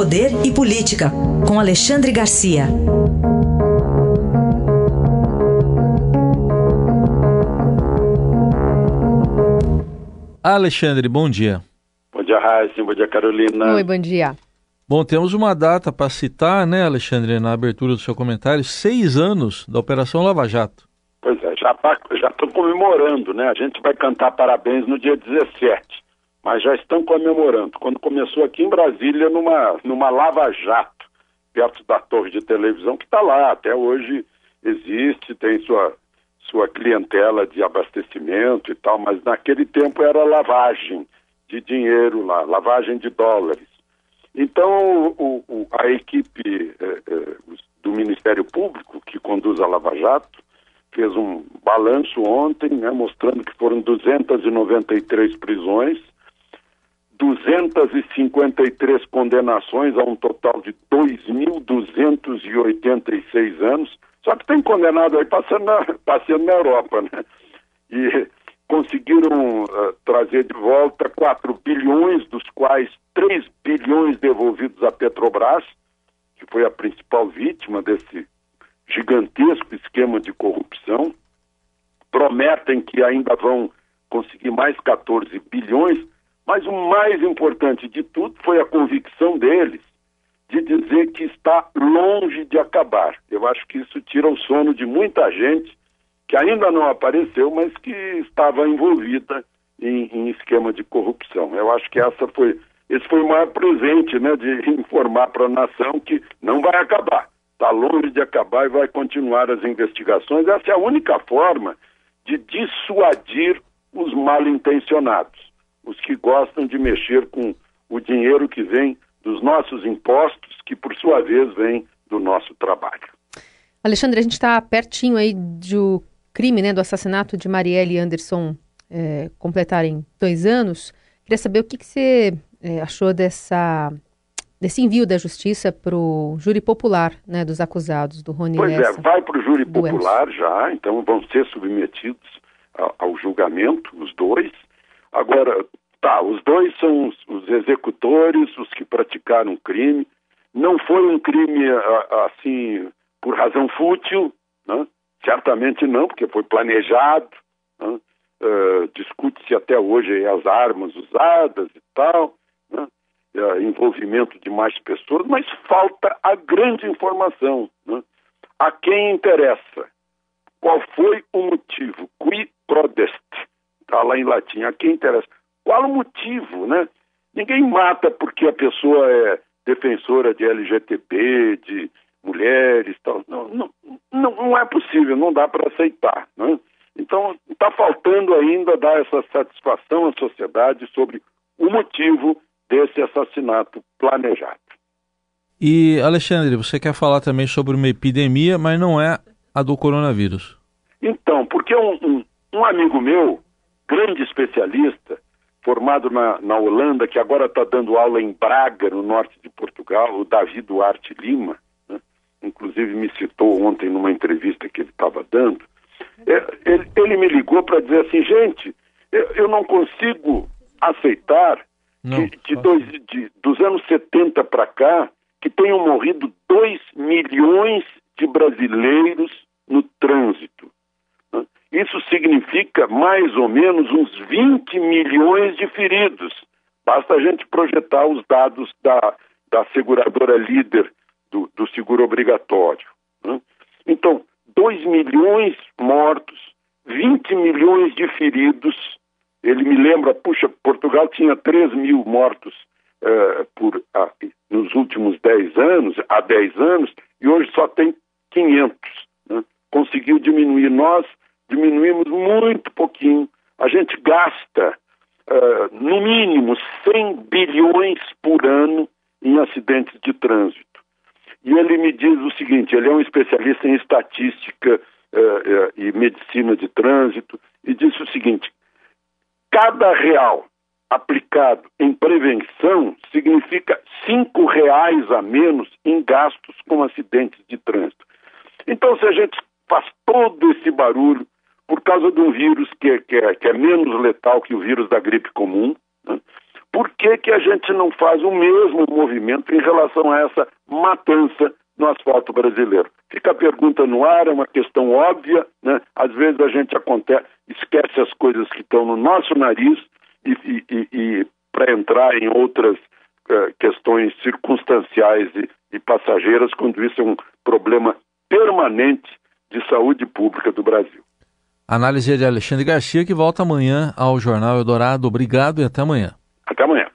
Poder e Política, com Alexandre Garcia. Alexandre, bom dia. Bom dia, Raíssa. Bom dia, Carolina. Oi, bom dia. Bom, temos uma data para citar, né, Alexandre, na abertura do seu comentário, seis anos da Operação Lava Jato. Pois é, já tá, já estão comemorando, né? A gente vai cantar parabéns no dia 17, mas já estão comemorando. Quando começou aqui em Brasília, numa, numa Lava Jato, perto da torre de televisão, que está lá, até hoje existe, tem sua, sua clientela de abastecimento e tal, mas naquele tempo era lavagem de dinheiro lá, lavagem de dólares. Então, o, o, a equipe eh, eh, do Ministério Público, que conduz a Lava Jato, fez um balanço ontem, né, mostrando que foram 293 prisões, 253 condenações a um total de 2.286 anos. Só que tem condenado aí passando na, passando na Europa, né? E conseguiram uh, trazer de volta 4 bilhões, dos quais 3 bilhões devolvidos à Petrobras, que foi a principal vítima desse gigantesco esquema de corrupção. Prometem que ainda vão conseguir mais 14 bilhões, mas o mais importante de tudo foi a convicção deles de dizer que está longe de acabar. Eu acho que isso tira o sono de muita gente que ainda não apareceu, mas que estava envolvida em, em esquema de corrupção. Eu acho que essa foi, esse foi o maior presente, né, de informar para a nação que não vai acabar, está longe de acabar e vai continuar as investigações. Essa é a única forma de dissuadir os mal intencionados, os que gostam de mexer com o dinheiro que vem dos nossos impostos, que por sua vez vem do nosso trabalho. Alexandre, a gente está pertinho aí do crime né, do assassinato de Marielle Anderson é, completarem dois anos. Queria saber o que, que você é, achou dessa, desse envio da justiça para o júri popular né, dos acusados, do Rony Pois Lessa, é, vai para o júri popular já, então vão ser submetidos ao, ao julgamento, os dois. Agora, tá, os dois são os, os executores, os que praticaram o crime. Não foi um crime assim por razão fútil, né? Certamente não, porque foi planejado. Né? Uh, Discute-se até hoje as armas usadas e tal, né? uh, envolvimento de mais pessoas, mas falta a grande informação. Né? A quem interessa? Qual foi o motivo? Qui prodest? Está lá em latim. A quem interessa? Qual o motivo, né? Ninguém mata porque a pessoa é defensora de LGTB, de mulheres, tal. Não, não, não, não é possível, não dá para aceitar. Né? Então, está faltando ainda dar essa satisfação à sociedade sobre o motivo desse assassinato planejado. E, Alexandre, você quer falar também sobre uma epidemia, mas não é a do coronavírus. Então, porque um, um, um amigo meu, grande especialista, formado na, na Holanda, que agora está dando aula em Braga, no norte de Portugal, o Davi Duarte Lima, inclusive me citou ontem numa entrevista que ele estava dando, é, ele, ele, me ligou para dizer assim, gente, eu, eu não consigo aceitar não, que de, dois, de, dos anos 70 para cá que tenham morrido 2 milhões de brasileiros. Né? Isso significa mais ou menos uns 20 milhões de feridos. Basta a gente projetar os dados da, da seguradora líder do, do seguro obrigatório. Né? Então, 2 milhões mortos, 20 milhões de feridos. Ele me lembra, puxa, Portugal tinha 3 mil mortos uh, por, uh, nos últimos 10 anos, há 10 anos, e hoje só tem 500. Né? Conseguiu diminuir. Nós diminuímos muito pouquinho. A gente gasta, uh, no mínimo, 100 bilhões por ano em acidentes de trânsito. E ele me diz o seguinte: ele é um especialista em estatística eh, eh, e medicina de trânsito, e disse o seguinte: cada real aplicado em prevenção significa cinco reais a menos em gastos com acidentes de trânsito. Então, se a gente faz todo esse barulho por causa de um vírus que é, que é, que é menos letal que o vírus da gripe comum, né? por que, que a gente não faz o mesmo movimento em relação a essa matança no asfalto brasileiro? Fica a pergunta no ar, é uma questão óbvia, né? Às vezes a gente acontece, esquece as coisas que estão no nosso nariz e, e, e, para entrar em outras uh, questões circunstanciais e, e passageiras, quando isso é um problema permanente de saúde pública do Brasil. Análise de Alexandre Garcia, que volta amanhã ao Jornal Eldorado. Obrigado e até amanhã. Até amanhã.